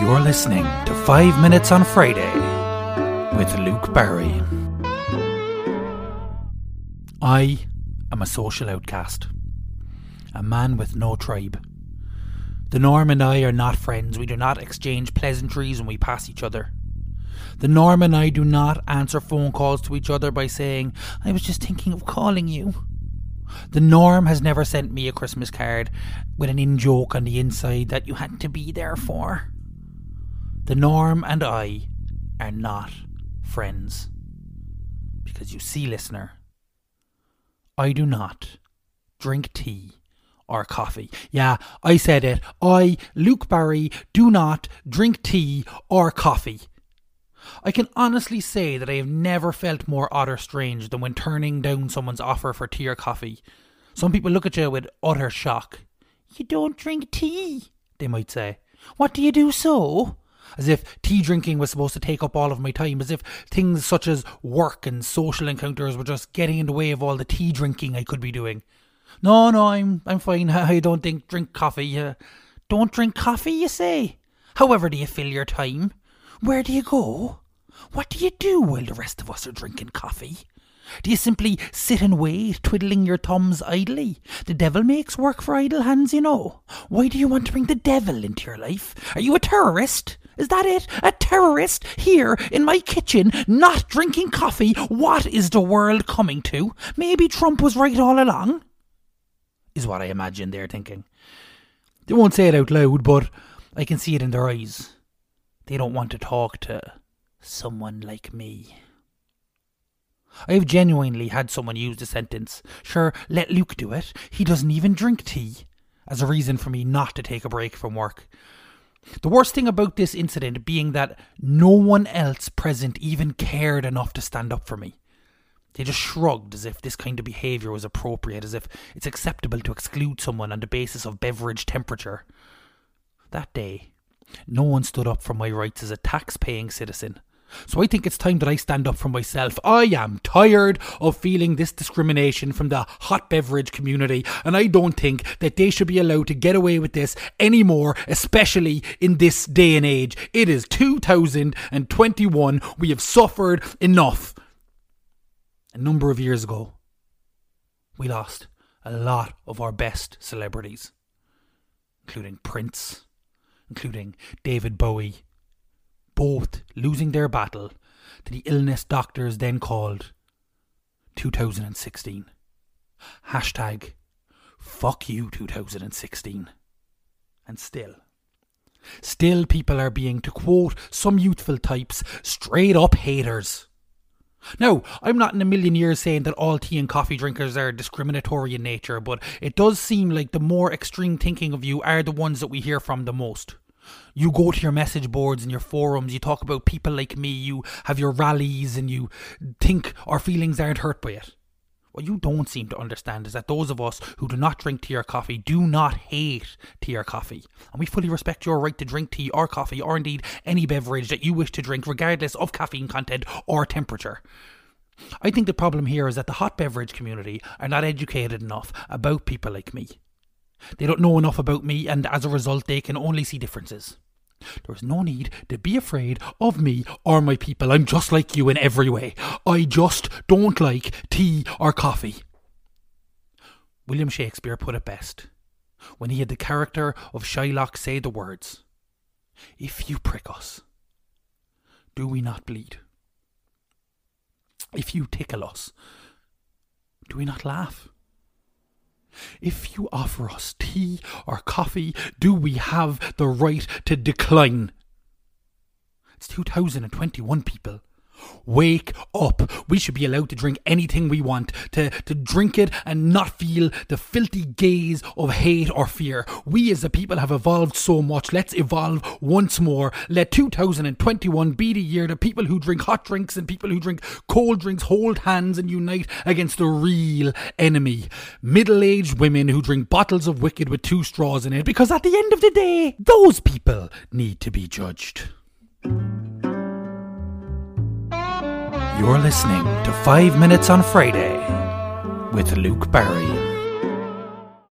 You're listening to 5 Minutes on Friday with Luke Barry. I am a social outcast, a man with no tribe. The norm and I are not friends. We do not exchange pleasantries when we pass each other. The norm and I do not answer phone calls to each other by saying, I was just thinking of calling you. The norm has never sent me a Christmas card with an in joke on the inside that you had to be there for. The norm and I are not friends. Because you see, listener, I do not drink tea or coffee. Yeah, I said it. I, Luke Barry, do not drink tea or coffee. I can honestly say that I have never felt more or strange than when turning down someone's offer for tea or coffee. Some people look at you with utter shock. You don't drink tea, they might say. What do you do so? As if tea drinking was supposed to take up all of my time, as if things such as work and social encounters were just getting in the way of all the tea drinking I could be doing. No, no, I'm I'm fine. I don't think drink coffee. Uh, don't drink coffee, you say? However do you fill your time? Where do you go? What do you do while the rest of us are drinking coffee? Do you simply sit and wait, twiddling your thumbs idly? The devil makes work for idle hands, you know. Why do you want to bring the devil into your life? Are you a terrorist? Is that it? A terrorist here in my kitchen, not drinking coffee? What is the world coming to? Maybe Trump was right all along? Is what I imagine they're thinking. They won't say it out loud, but I can see it in their eyes. They don't want to talk to someone like me. I have genuinely had someone use the sentence, sure, let Luke do it, he doesn't even drink tea, as a reason for me not to take a break from work. The worst thing about this incident being that no one else present even cared enough to stand up for me. They just shrugged as if this kind of behaviour was appropriate, as if it's acceptable to exclude someone on the basis of beverage temperature. That day, no one stood up for my rights as a tax paying citizen. So I think it's time that I stand up for myself. I am tired of feeling this discrimination from the hot beverage community, and I don't think that they should be allowed to get away with this anymore, especially in this day and age. It is 2021. We have suffered enough. A number of years ago, we lost a lot of our best celebrities, including Prince, including David Bowie, both losing their battle to the illness doctors then called 2016. Hashtag fuck you 2016. And still, still people are being, to quote some youthful types, straight up haters. Now, I'm not in a million years saying that all tea and coffee drinkers are discriminatory in nature, but it does seem like the more extreme thinking of you are the ones that we hear from the most. You go to your message boards and your forums, you talk about people like me, you have your rallies, and you think our feelings aren't hurt by it. What you don't seem to understand is that those of us who do not drink tea or coffee do not hate tea or coffee. And we fully respect your right to drink tea or coffee, or indeed any beverage that you wish to drink, regardless of caffeine content or temperature. I think the problem here is that the hot beverage community are not educated enough about people like me. They don't know enough about me, and as a result, they can only see differences. There is no need to be afraid of me or my people. I'm just like you in every way. I just don't like tea or coffee. William Shakespeare put it best when he had the character of Shylock say the words If you prick us, do we not bleed? If you tickle us, do we not laugh? If you offer us tea or coffee, do we have the right to decline? It's 2021, people. Wake up. We should be allowed to drink anything we want, to, to drink it and not feel the filthy gaze of hate or fear. We as a people have evolved so much. Let's evolve once more. Let 2021 be the year that people who drink hot drinks and people who drink cold drinks hold hands and unite against the real enemy. Middle aged women who drink bottles of WKD with two straws in it, because at the end of the day, those people need to be judged. You're listening to 5 Minutes on Friday with Luke Barry.